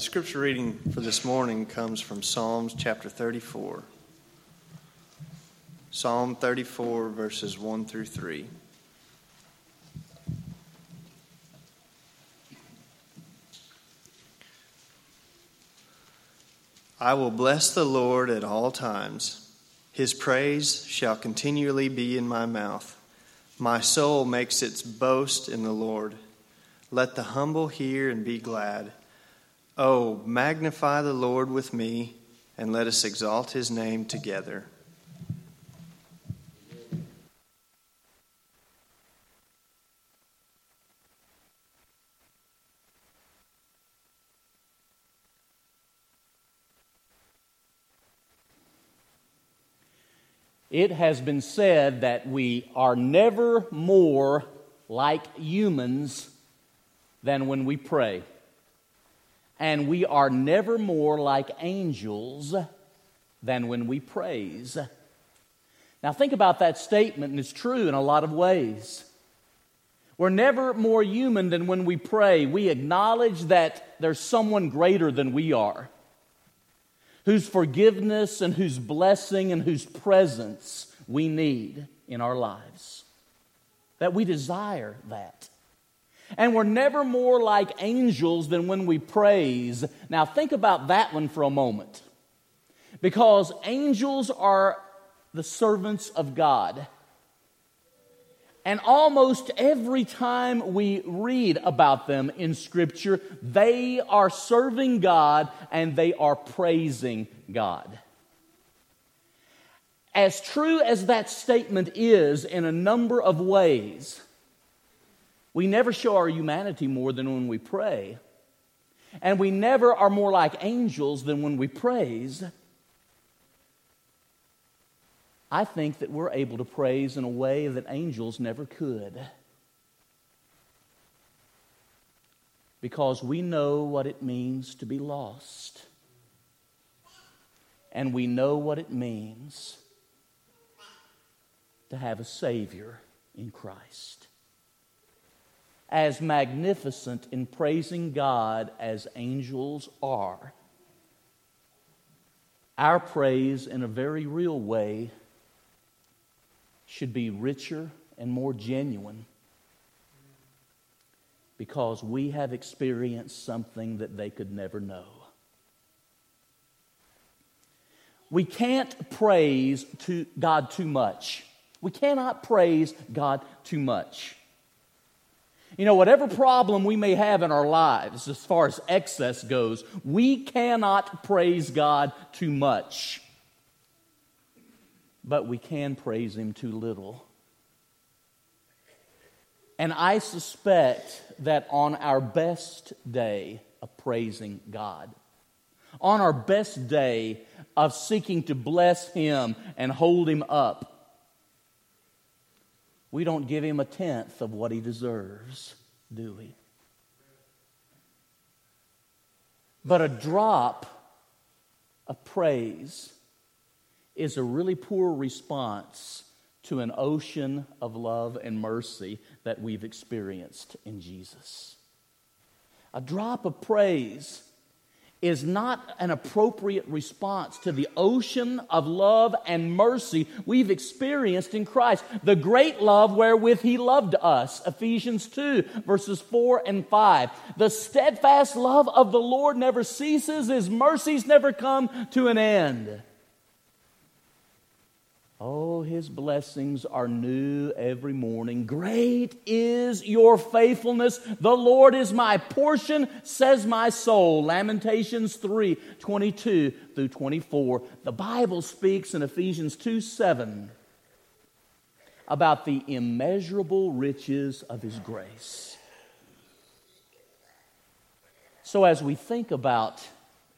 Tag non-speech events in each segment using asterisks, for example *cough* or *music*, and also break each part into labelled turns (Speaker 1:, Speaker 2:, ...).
Speaker 1: The scripture reading for this morning comes from Psalms chapter 34. Psalm 34, verses 1 through 3. I will bless the Lord at all times. His praise shall continually be in my mouth. My soul makes its boast in the Lord. Let the humble hear and be glad. Oh, magnify the Lord with me, and let us exalt his name together.
Speaker 2: It has been said that we are never more like humans than when we pray and we are never more like angels than when we praise. Now, think about that statement, and it's true in a lot of ways. We're never more human than when we pray. We acknowledge that there's someone greater than we are, whose forgiveness and whose blessing and whose presence we need in our lives. That we desire that. And we're never more like angels than when we praise. Now, think about that one for a moment. Because angels are the servants of God. And almost every time we read about them in Scripture, they are serving God and they are praising God. As true as that statement is in a number of ways, we never show our humanity more than when we pray. And we never are more like angels than when we praise. I think that we're able to praise in a way that angels never could. Because we know what it means to be lost. And we know what it means to have a Savior in Christ as magnificent in praising God as angels are, our praise, in a very real way, should be richer and more genuine because we have experienced something that they could never know. We can't praise to God too much. We cannot praise God too much. You know, whatever problem we may have in our lives as far as excess goes, we cannot praise God too much. But we can praise Him too little. And I suspect that on our best day of praising God, on our best day of seeking to bless Him and hold Him up, we don't give him a tenth of what he deserves, do we? But a drop of praise is a really poor response to an ocean of love and mercy that we've experienced in Jesus. A drop of praise is not an appropriate response to the ocean of love and mercy we've experienced in Christ. The great love wherewith He loved us. Ephesians 2, verses 4 and 5. The steadfast love of the Lord never ceases, His mercies never come to an end. Oh, his blessings are new every morning. Great is your faithfulness. The Lord is my portion, says my soul. Lamentations 3 22 through 24. The Bible speaks in Ephesians 2 7 about the immeasurable riches of his grace. So, as we think about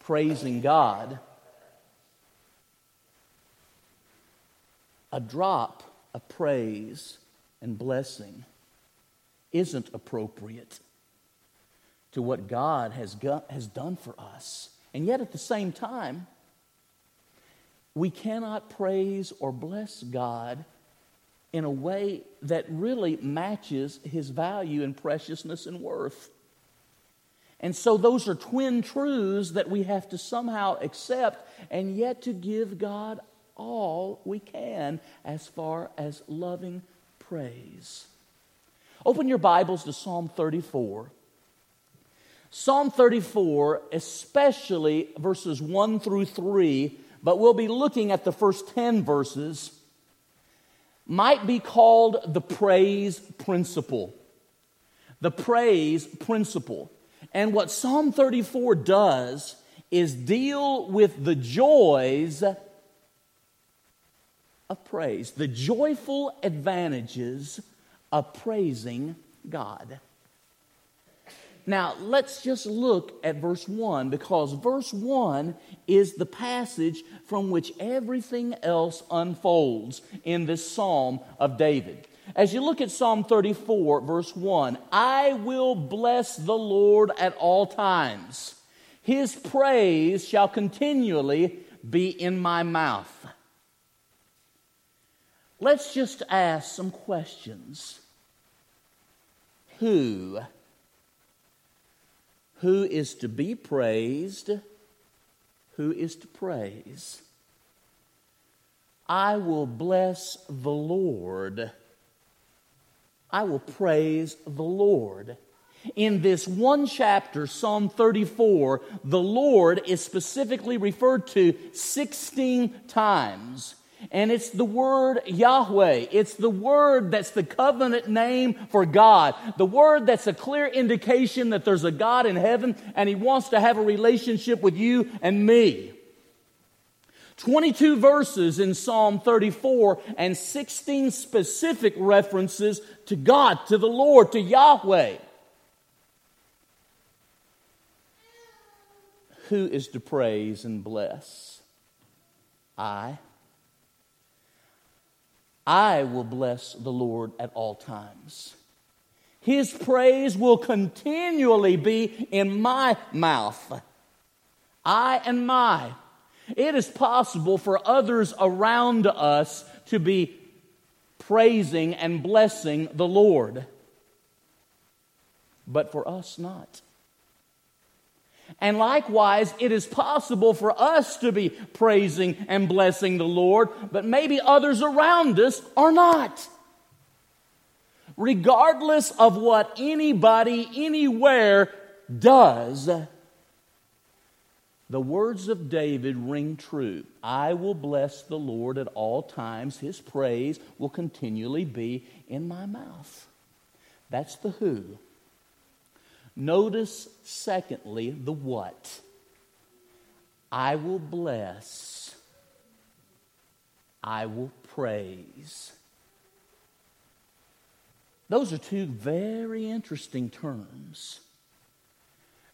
Speaker 2: praising God, a drop of praise and blessing isn't appropriate to what God has, got, has done for us. And yet, at the same time, we cannot praise or bless God in a way that really matches his value and preciousness and worth. And so those are twin truths that we have to somehow accept and yet to give God all we can as far as loving praise. Open your Bibles to Psalm 34. Psalm 34, especially verses 1 through 3, but we'll be looking at the first 10 verses, might be called the praise principle. The praise principle. And what Psalm 34 does is deal with the joys of praise, the joyful advantages of praising God. Now, let's just look at verse 1 because verse 1 is the passage from which everything else unfolds in this psalm of David. As you look at Psalm 34, verse 1, I will bless the Lord at all times. His praise shall continually be in my mouth. Let's just ask some questions. Who? Who is to be praised? Who is to praise? I will bless the Lord I will praise the Lord. In this one chapter, Psalm 34, the Lord is specifically referred to 16 times. And it's the word Yahweh. It's the word that's the covenant name for God. The word that's a clear indication that there's a God in heaven and He wants to have a relationship with you and me. 22 verses in Psalm 34 and 16 specific references to God, to the Lord, to Yahweh. Who is to praise and bless? I. I will bless the Lord at all times. His praise will continually be in my mouth. I and my. It is possible for others around us to be praising and blessing the Lord, but for us not. And likewise, it is possible for us to be praising and blessing the Lord, but maybe others around us are not. Regardless of what anybody anywhere does, the words of David ring true. I will bless the Lord at all times. His praise will continually be in my mouth. That's the who. Notice, secondly, the what. I will bless. I will praise. Those are two very interesting terms.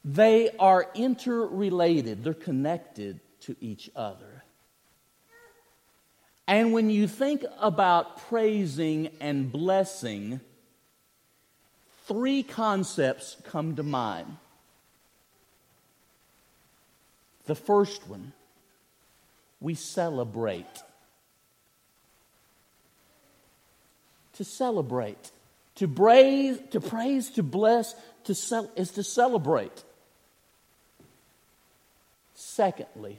Speaker 2: They are interrelated, they're connected to each other. And when you think about praising and blessing, three concepts come to mind. The first one, we celebrate. To celebrate. To praise, to praise, to bless, to cel- is to celebrate. Secondly,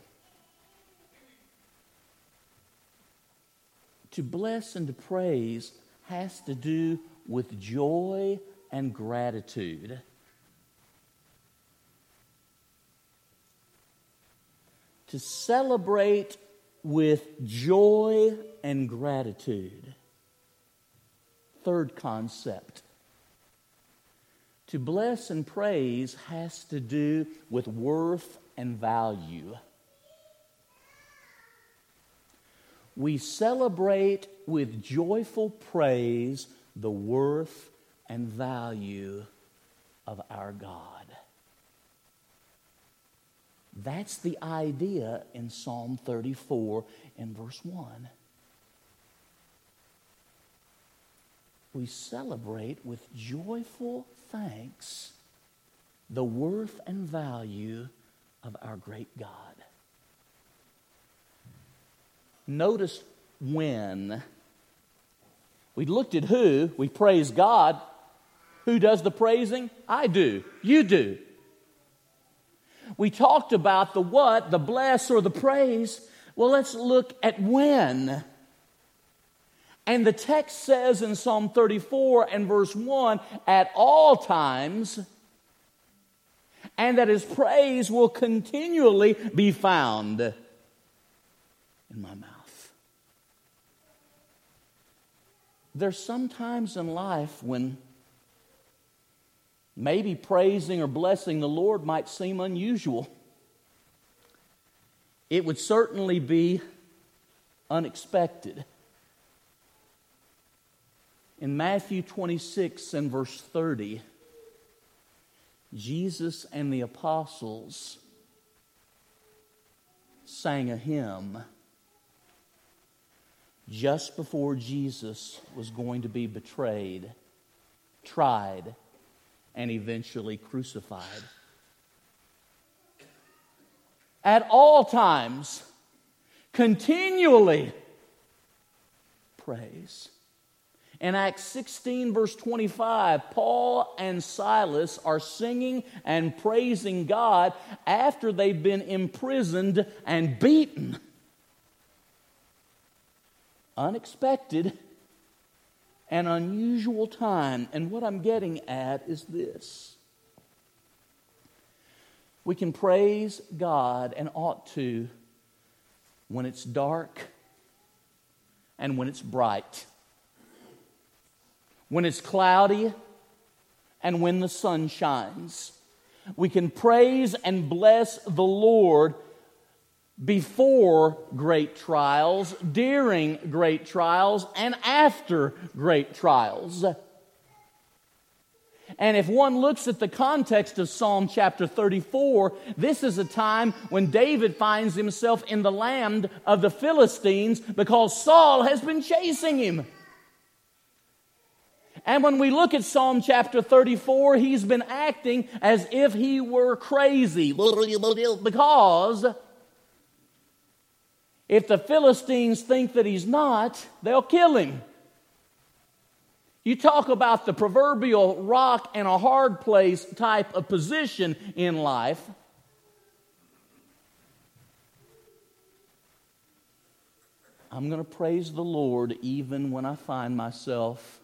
Speaker 2: to bless and to praise has to do with joy and gratitude. To celebrate with joy and gratitude. Third concept. To bless and praise has to do with worth and value. We celebrate with joyful praise the worth and value of our God. That's the idea in Psalm 34 in verse 1. We celebrate with joyful thanks the worth and value of our great God. Notice when we looked at who, we praise God. Who does the praising? I do. You do. We talked about the what, the bless or the praise. Well, let's look at when. And the text says in Psalm 34 and verse 1 at all times, and that his praise will continually be found in my mouth. There's some times in life when maybe praising or blessing the Lord might seem unusual. It would certainly be unexpected. In Matthew 26 and verse 30, Jesus and the apostles sang a hymn just before Jesus was going to be betrayed, tried, and eventually crucified. At all times, continually praise. In Acts 16, verse 25, Paul and Silas are singing and praising God after they've been imprisoned and beaten. Unexpected and unusual time. And what I'm getting at is this we can praise God and ought to when it's dark and when it's bright when it's cloudy, and when the sun shines. We can praise and bless the Lord before great trials, during great trials, and after great trials. And if one looks at the context of Psalm chapter 34, this is a time when David finds himself in the land of the Philistines because Saul has been chasing him. And when we look at Psalm chapter 34, he's been acting as if he were crazy. *laughs* Because if the Philistines think that he's not, they'll kill him. You talk about the proverbial rock and a hard place type of position in life. I'm going to praise the Lord even when I find myself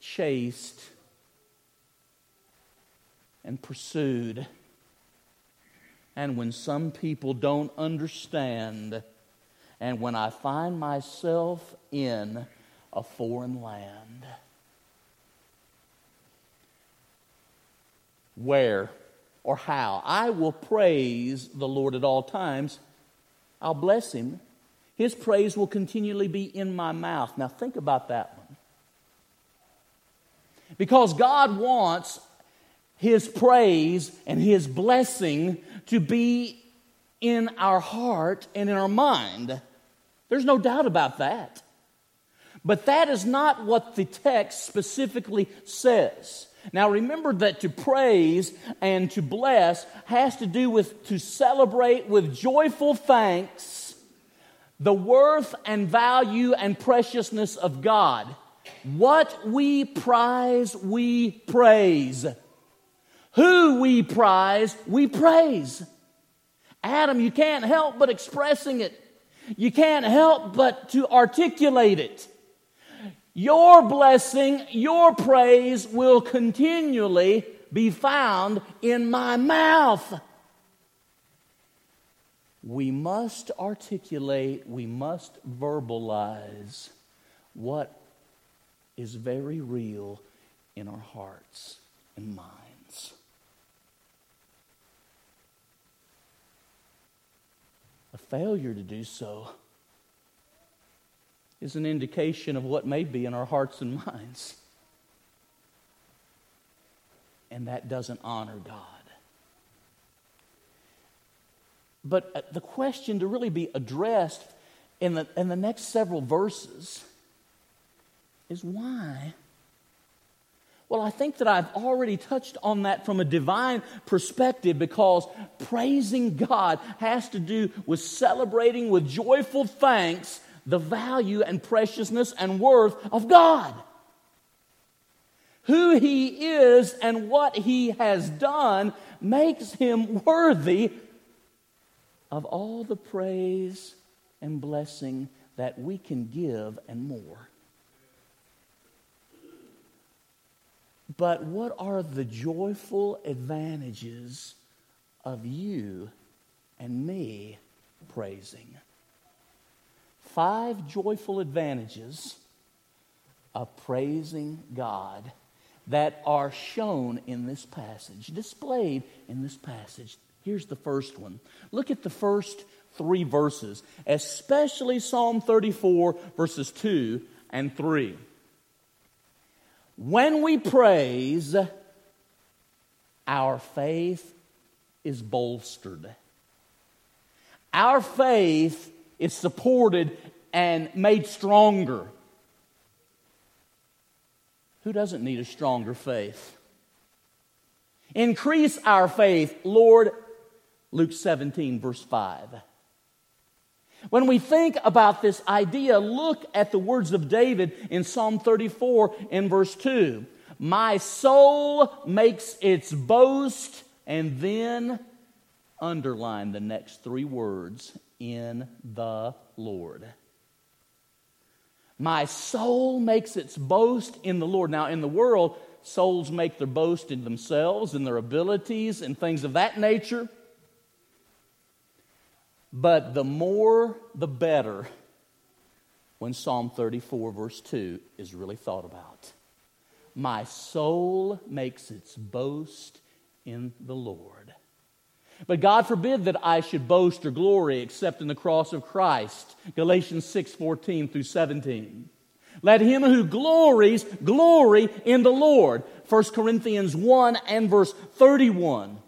Speaker 2: chased and pursued. And when some people don't understand, and when I find myself in a foreign land, where or how I will praise the Lord at all times, I'll bless him. His praise will continually be in my mouth. Now, think about that one. Because God wants His praise and His blessing to be in our heart and in our mind. There's no doubt about that. But that is not what the text specifically says. Now remember that to praise and to bless has to do with to celebrate with joyful thanks the worth and value and preciousness of God. What we prize, we praise. Who we prize, we praise. Adam, you can't help but expressing it. You can't help but to articulate it. Your blessing, your praise will continually be found in my mouth. We must articulate, we must verbalize what is very real in our hearts and minds. A failure to do so is an indication of what may be in our hearts and minds. And that doesn't honor God. But uh, the question to really be addressed in the, in the next several verses is why? Well, I think that I've already touched on that from a divine perspective because praising God has to do with celebrating with joyful thanks the value and preciousness and worth of God. Who He is and what He has done makes him worthy of all the praise and blessing that we can give and more. But what are the joyful advantages of you and me praising? Five joyful advantages of praising God that are shown in this passage, displayed in this passage. Here's the first one. Look at the first three verses, especially Psalm 34, verses 2 and 3. When we praise, our faith is bolstered. Our faith is supported and made stronger. Who doesn't need a stronger faith? Increase our faith, Lord. Luke 17, verse 5. When we think about this idea, look at the words of David in Psalm 34 in verse 2. My soul makes its boast, and then underline the next three words in the Lord. My soul makes its boast in the Lord. Now, in the world, souls make their boast in themselves and their abilities and things of that nature. But the more, the better when Psalm 34, verse 2 is really thought about. My soul makes its boast in the Lord. But God forbid that I should boast or glory except in the cross of Christ. Galatians 6 14 through 17. Let him who glories glory in the Lord. 1 Corinthians 1 and verse 31.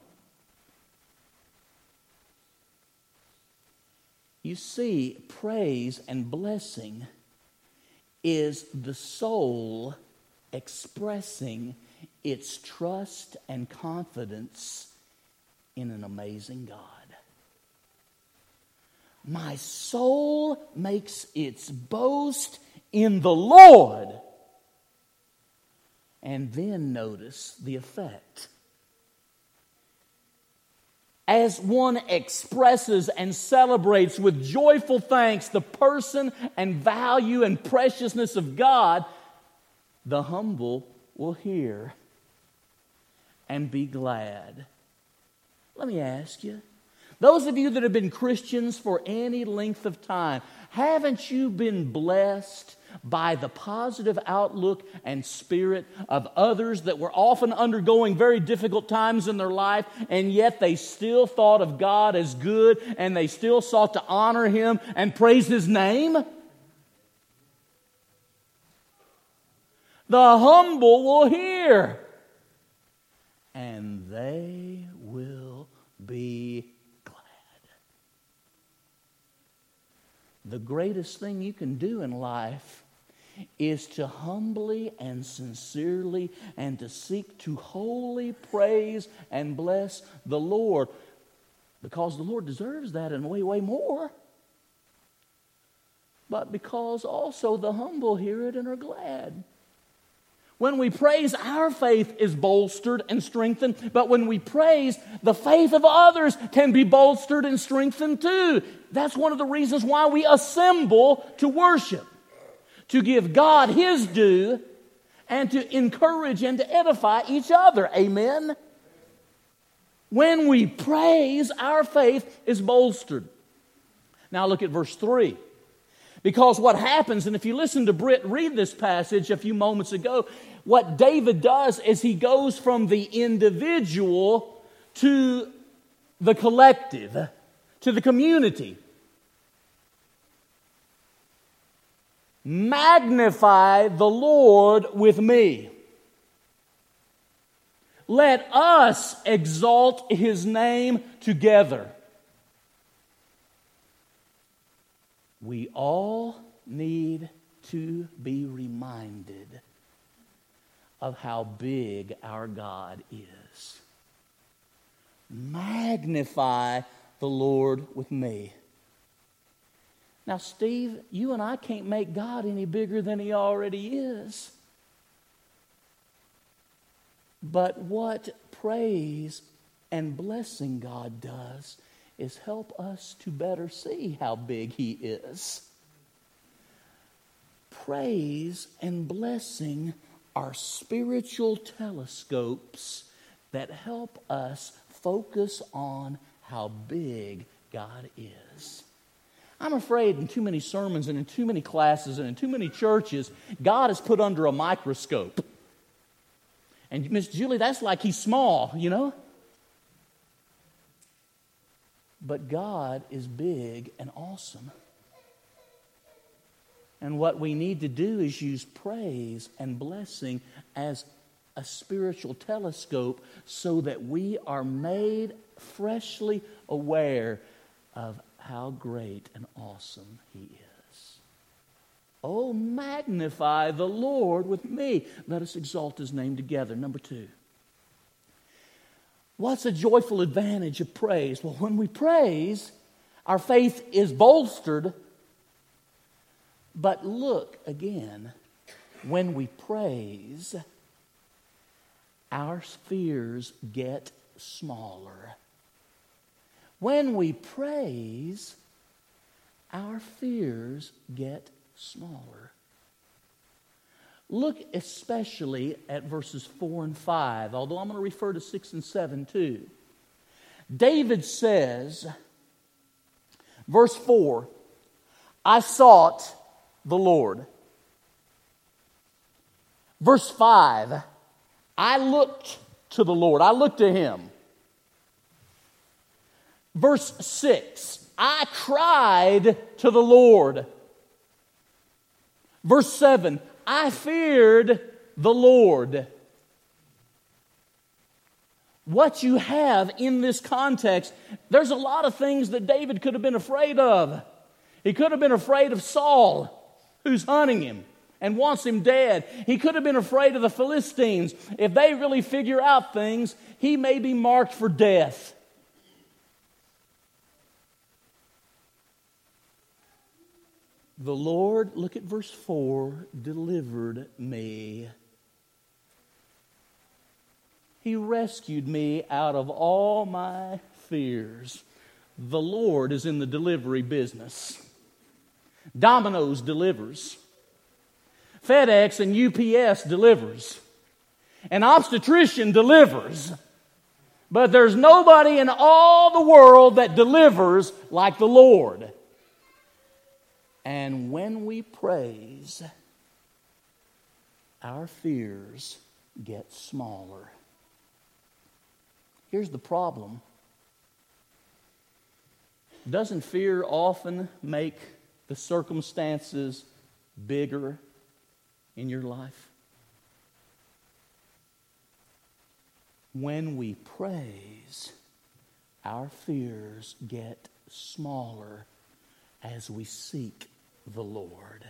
Speaker 2: You see, praise and blessing is the soul expressing its trust and confidence in an amazing God. My soul makes its boast in the Lord. And then notice the effect. As one expresses and celebrates with joyful thanks the person and value and preciousness of God, the humble will hear and be glad. Let me ask you, those of you that have been Christians for any length of time, haven't you been blessed by the positive outlook and spirit of others that were often undergoing very difficult times in their life, and yet they still thought of God as good and they still sought to honor Him and praise His name? The humble will hear, and they will be glad. The greatest thing you can do in life is to humbly and sincerely and to seek to wholly praise and bless the Lord because the Lord deserves that and way, way more. But because also the humble hear it and are glad. When we praise, our faith is bolstered and strengthened. But when we praise, the faith of others can be bolstered and strengthened too. That's one of the reasons why we assemble to worship to give God His due, and to encourage and to edify each other. Amen? When we praise, our faith is bolstered. Now look at verse 3. Because what happens, and if you listen to Britt read this passage a few moments ago, what David does is he goes from the individual to the collective, to the community. Magnify the Lord with me. Let us exalt his name together. We all need to be reminded of how big our God is. Magnify the Lord with me. Now, Steve, you and I can't make God any bigger than He already is. But what praise and blessing God does is help us to better see how big He is. Praise and blessing are spiritual telescopes that help us focus on how big God is. I'm afraid in too many sermons and in too many classes and in too many churches, God is put under a microscope. And Miss Julie, that's like he's small, you know? But God is big and awesome. And what we need to do is use praise and blessing as a spiritual telescope so that we are made freshly aware of how great and awesome He is. Oh, magnify the Lord with me. Let us exalt His name together. Number two. What's a joyful advantage of praise? Well, when we praise, our faith is bolstered. But look again, when we praise, our fears get smaller. When we praise, our fears get smaller. Look especially at verses 4 and 5, although I'm going to refer to 6 and 7 too. David says, verse 4 I sought the Lord. Verse 5 I looked to the Lord, I looked to him. Verse 6 I cried to the Lord. Verse 7 I feared the Lord. What you have in this context, there's a lot of things that David could have been afraid of. He could have been afraid of Saul, who's hunting him and wants him dead. He could have been afraid of the Philistines. If they really figure out things, he may be marked for death. The Lord, look at verse 4, delivered me. He rescued me out of all my fears. The Lord is in the delivery business. Domino's delivers. FedEx and UPS delivers. An obstetrician delivers. But there's nobody in all the world that delivers like the Lord. And when we praise, our fears get smaller. Here's the problem doesn't fear often make the circumstances bigger in your life? When we praise, our fears get smaller as we seek the Lord.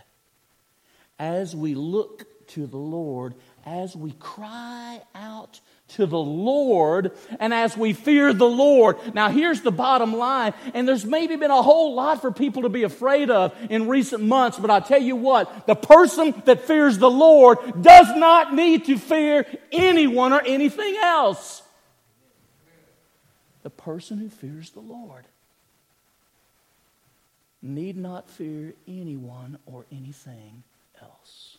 Speaker 2: As we look to the Lord, as we cry out to the Lord, and as we fear the Lord. Now, here's the bottom line, and there's maybe been a whole lot for people to be afraid of in recent months, but I tell you what, the person that fears the Lord does not need to fear anyone or anything else. The person who fears the Lord need not fear anyone or anything else.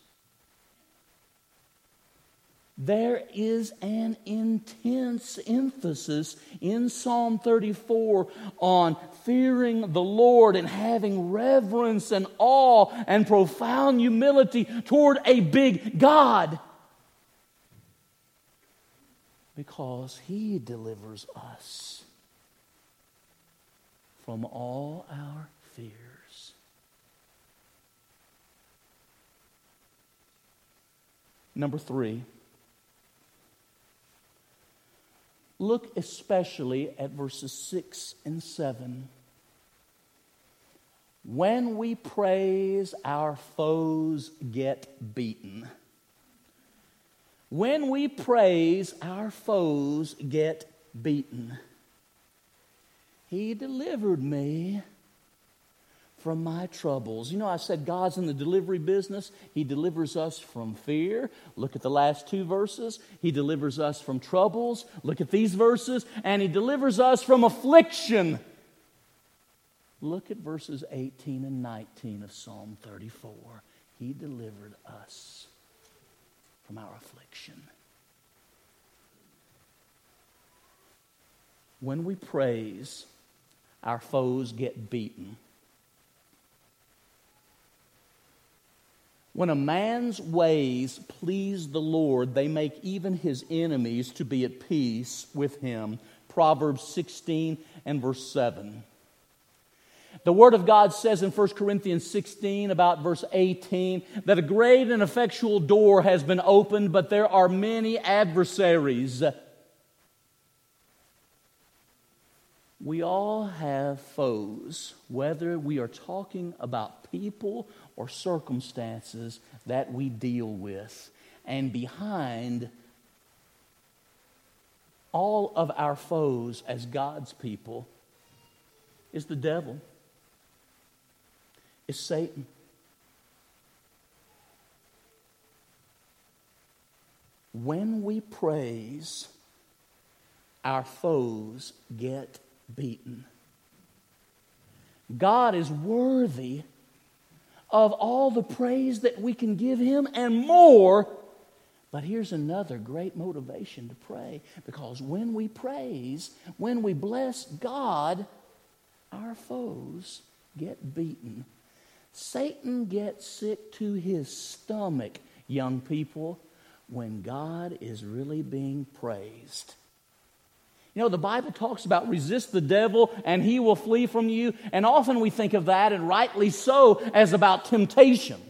Speaker 2: There is an intense emphasis in Psalm 34 on fearing the Lord and having reverence and awe and profound humility toward a big God. Because He delivers us from all our fears. Number three, look especially at verses 6 and 7. When we praise, our foes get beaten. When we praise, our foes get beaten. He delivered me from my troubles. You know, I said God's in the delivery business. He delivers us from fear. Look at the last two verses. He delivers us from troubles. Look at these verses. And He delivers us from affliction. Look at verses 18 and 19 of Psalm 34. He delivered us from our affliction. When we praise, our foes get beaten. When a man's ways please the Lord, they make even his enemies to be at peace with him. Proverbs 16 and verse 7. The Word of God says in 1 Corinthians 16, about verse 18, that a great and effectual door has been opened, but there are many adversaries. We all have foes, whether we are talking about people or circumstances that we deal with. And behind all of our foes as God's people is the devil, is Satan. When we praise, our foes get beaten. God is worthy of all the praise that we can give Him and more. But here's another great motivation to pray because when we praise, when we bless God, our foes get beaten. Satan gets sick to his stomach, young people, when God is really being praised. You know, the Bible talks about resist the devil and he will flee from you. And often we think of that, and rightly so, as about temptation.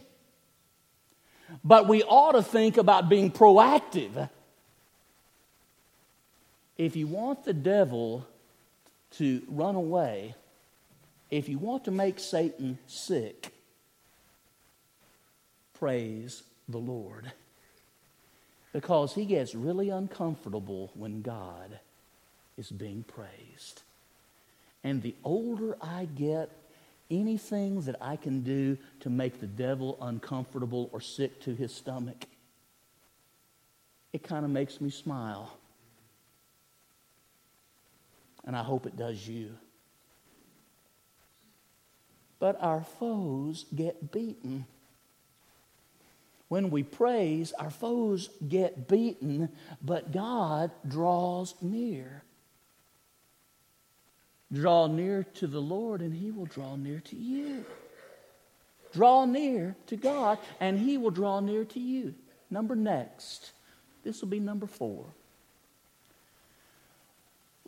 Speaker 2: But we ought to think about being proactive. If you want the devil to run away, if you want to make Satan sick, praise the Lord. Because he gets really uncomfortable when God is being praised. And the older I get, anything that I can do to make the devil uncomfortable or sick to his stomach, it kind of makes me smile. And I hope it does you. But our foes get beaten. When we praise, our foes get beaten, but God draws near. Draw near to the Lord, and He will draw near to you. Draw near to God, and He will draw near to you. Number next. This will be number four.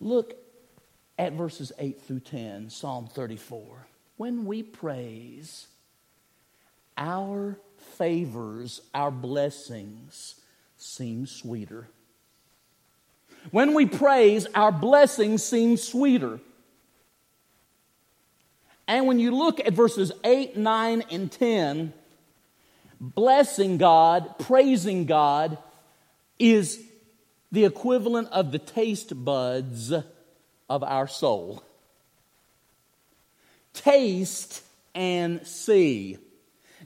Speaker 2: Look at verses 8 through 10, Psalm 34. When we praise, our favors, our blessings seem sweeter. When we praise, our blessings seem sweeter. And when you look at verses 8, 9, and 10, blessing God, praising God is the equivalent of the taste buds of our soul. Taste and see.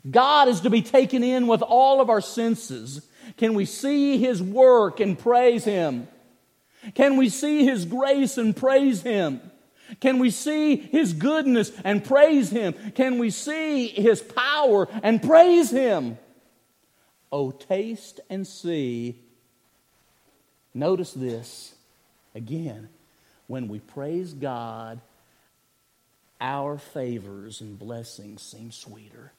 Speaker 2: God is to be taken in with all of our senses. Can we see His work and praise Him? Can we see His grace and praise Him? Can we see His goodness and praise Him? Can we see His power and praise Him? Oh, taste and see. Notice this again. When we praise God, our favors and blessings seem sweeter.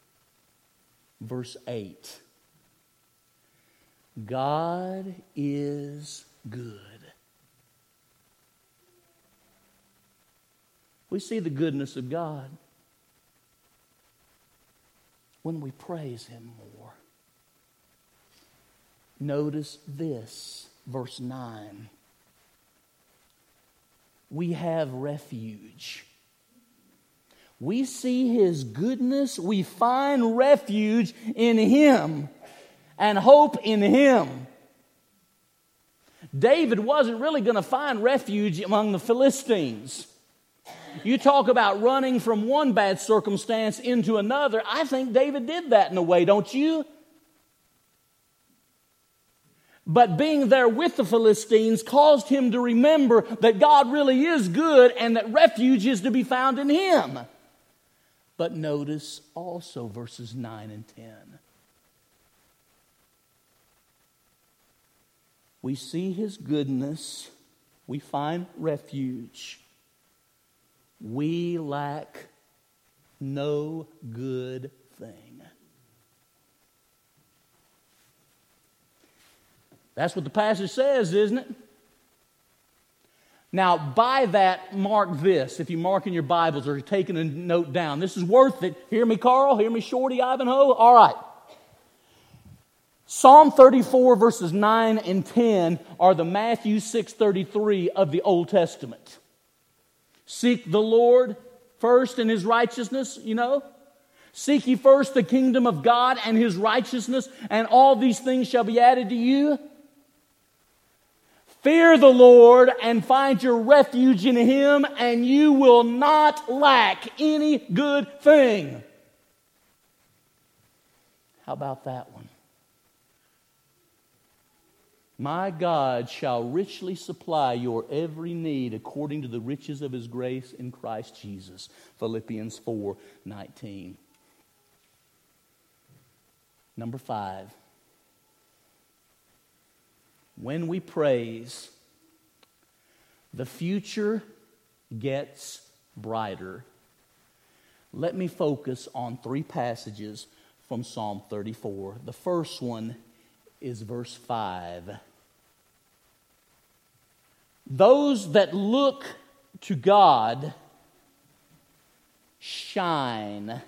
Speaker 2: Verse 8 God is good. We see the goodness of God when we praise Him more. Notice this, verse 9. We have refuge. We see His goodness, we find refuge in Him and hope in Him. David wasn't really going to find refuge among the Philistines. You talk about running from one bad circumstance into another. I think David did that in a way, don't you? But being there with the Philistines caused him to remember that God really is good and that refuge is to be found in him. But notice also verses 9 and 10. We see his goodness, we find refuge. We lack no good thing. That's what the passage says, isn't it? Now, by that, mark this. If you mark in your Bibles or you're taking a note down, this is worth it. Hear me, Carl? Hear me, Shorty, Ivanhoe? All right. Psalm 34 verses 9 and 10 are the Matthew 6:33 of the Old Testament. Seek the Lord first and his righteousness, you know? Seek ye first the kingdom of God and his righteousness, and all these things shall be added to you. Fear the Lord and find your refuge in Him, and you will not lack any good thing. How about that? My God shall richly supply your every need according to the riches of his grace in Christ Jesus. Philippians 4 19. Number five. When we praise, the future gets brighter. Let me focus on three passages from Psalm 34. The first one is verse 5. Those that look to God shine.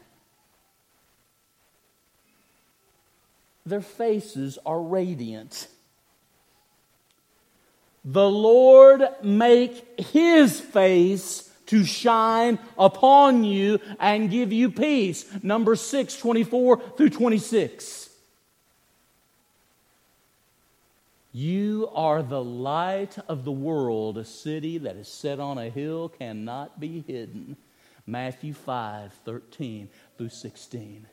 Speaker 2: Their faces are radiant. The Lord make his face to shine upon you and give you peace. Number 6, 24 through 26. You are the light of the world. A city that is set on a hill cannot be hidden. Matthew 5, 13 through 16.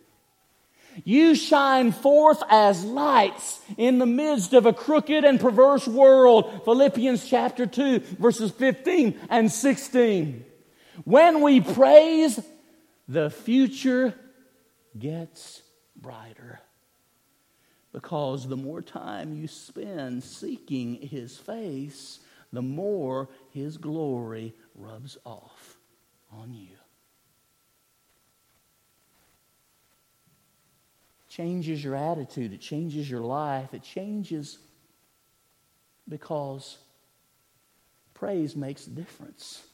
Speaker 2: You shine forth as lights in the midst of a crooked and perverse world. Philippians chapter 2, verses 15 and 16. When we praise, the future gets brighter. Because the more time you spend seeking His face, the more His glory rubs off on you. changes your attitude, it changes your life, it changes because praise makes a difference.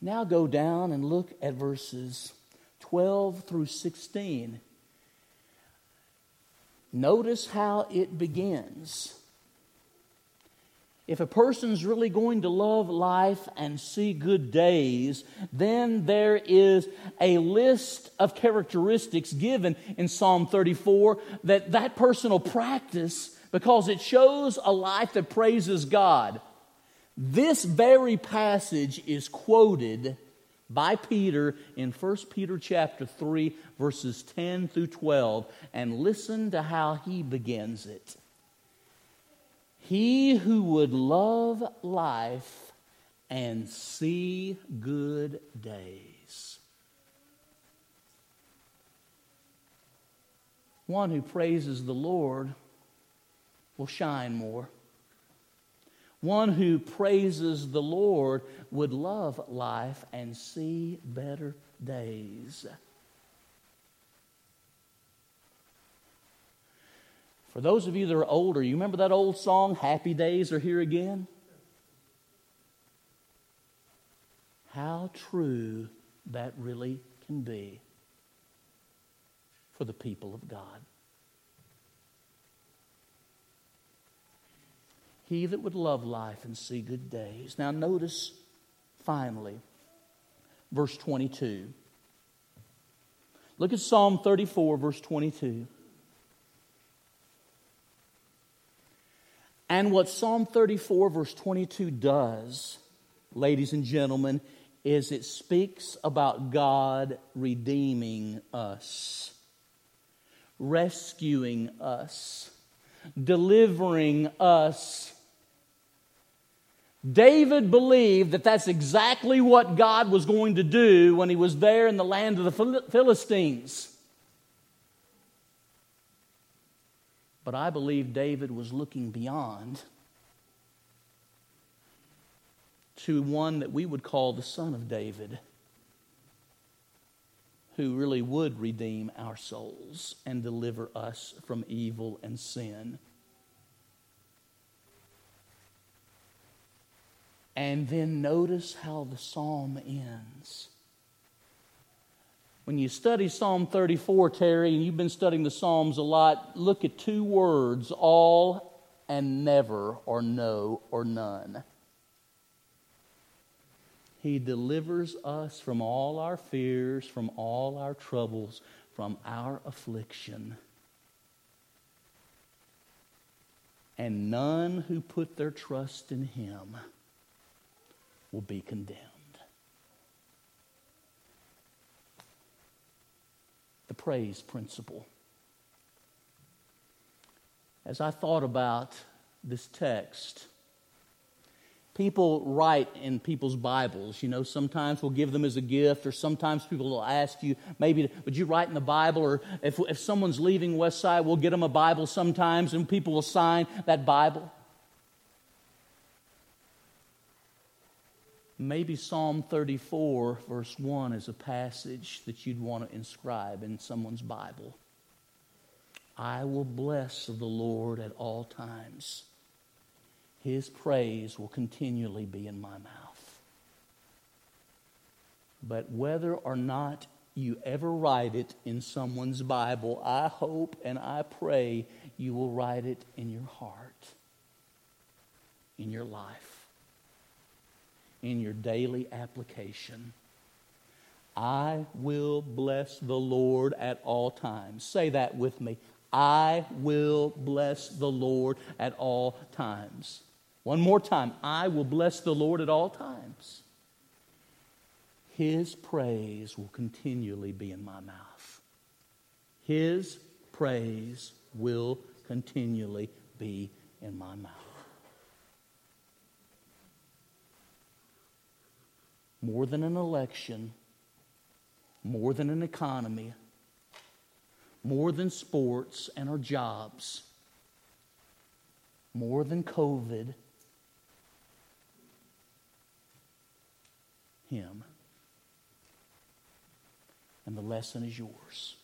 Speaker 2: Now go down and look at verses 12 through 16. Notice how it begins. If a person's really going to love life and see good days, then there is a list of characteristics given in Psalm 34 that that person will practice because it shows a life that praises God. This very passage is quoted by Peter in 1 Peter chapter 3 verses 10 through 12 and listen to how he begins it. He who would love life and see good days. One who praises the Lord will shine more. One who praises the Lord would love life and see better days. For those of you that are older, you remember that old song, Happy Days Are Here Again? How true that really can be for the people of God. He that would love life and see good days. Now, notice finally, verse 22. Look at Psalm 34, verse 22. And what Psalm 34, verse 22 does, ladies and gentlemen, is it speaks about God redeeming us, rescuing us, delivering us. David believed that that's exactly what God was going to do when he was there in the land of the Philistines. But I believe David was looking beyond to one that we would call the Son of David, who really would redeem our souls and deliver us from evil and sin. And then notice how the psalm ends. When you study Psalm 34, Terry, and you've been studying the Psalms a lot, look at two words all and never, or no, or none. He delivers us from all our fears, from all our troubles, from our affliction. And none who put their trust in Him will be condemned. The praise principle. As I thought about this text, people write in people's Bibles. You know, sometimes we'll give them as a gift, or sometimes people will ask you, maybe, would you write in the Bible? Or if, if someone's leaving Westside, we'll get them a Bible sometimes, and people will sign that Bible. Maybe Psalm 34, verse 1, is a passage that you'd want to inscribe in someone's Bible. I will bless the Lord at all times. His praise will continually be in my mouth. But whether or not you ever write it in someone's Bible, I hope and I pray you will write it in your heart, in your life, in your daily application. I will bless the Lord at all times. Say that with me. I will bless the Lord at all times. One more time. I will bless the Lord at all times. His praise will continually be in my mouth. His praise will continually be in my mouth. More than an election, more than an economy, more than sports and our jobs, more than COVID him. And the lesson is yours.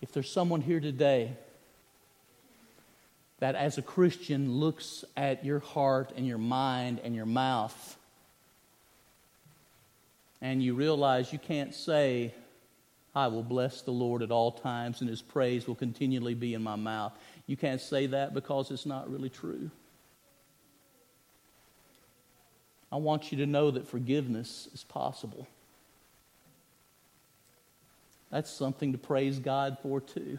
Speaker 2: If there's someone here today that, as a Christian, looks at your heart and your mind and your mouth, and you realize you can't say, I will bless the Lord at all times, and his praise will continually be in my mouth. You can't say that because it's not really true. I want you to know that forgiveness is possible. That's something to praise God for, too.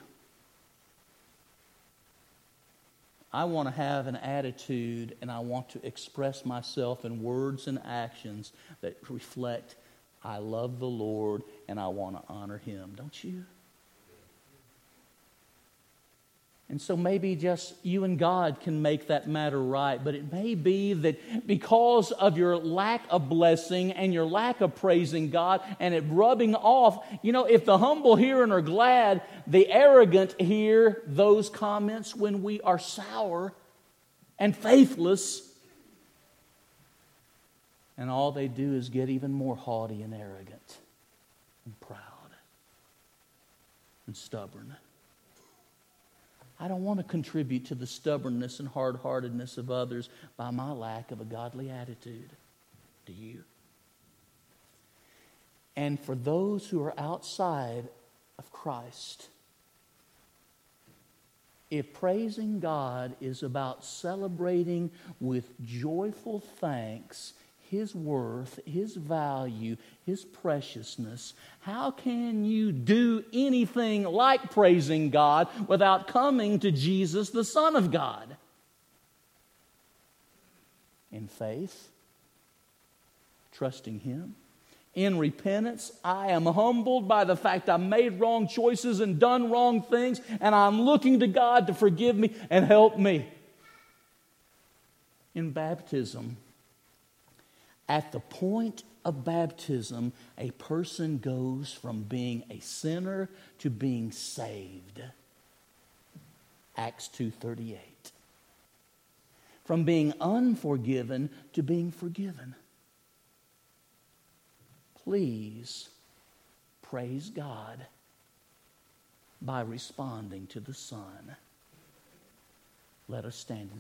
Speaker 2: I want to have an attitude and I want to express myself in words and actions that reflect I love the Lord and I want to honor Him. Don't you? And so maybe just you and God can make that matter right. But it may be that because of your lack of blessing and your lack of praising God and it rubbing off, you know, if the humble hear and are glad, the arrogant hear those comments when we are sour and faithless. And all they do is get even more haughty and arrogant and proud and stubborn. I don't want to contribute to the stubbornness and hard heartedness of others by my lack of a godly attitude. Do you? And for those who are outside of Christ, if praising God is about celebrating with joyful thanks his worth, His value, His preciousness, how can you do anything like praising God without coming to Jesus, the Son of God? in faith, trusting Him. In repentance, I am humbled by the fact I made wrong choices and done wrong things, and I'm looking to God to forgive me and help me. In baptism, at the point of baptism, a person goes from being a sinner to being saved. Acts 2:38. From being unforgiven to being forgiven. Please praise God by responding to the Son. Let us stand and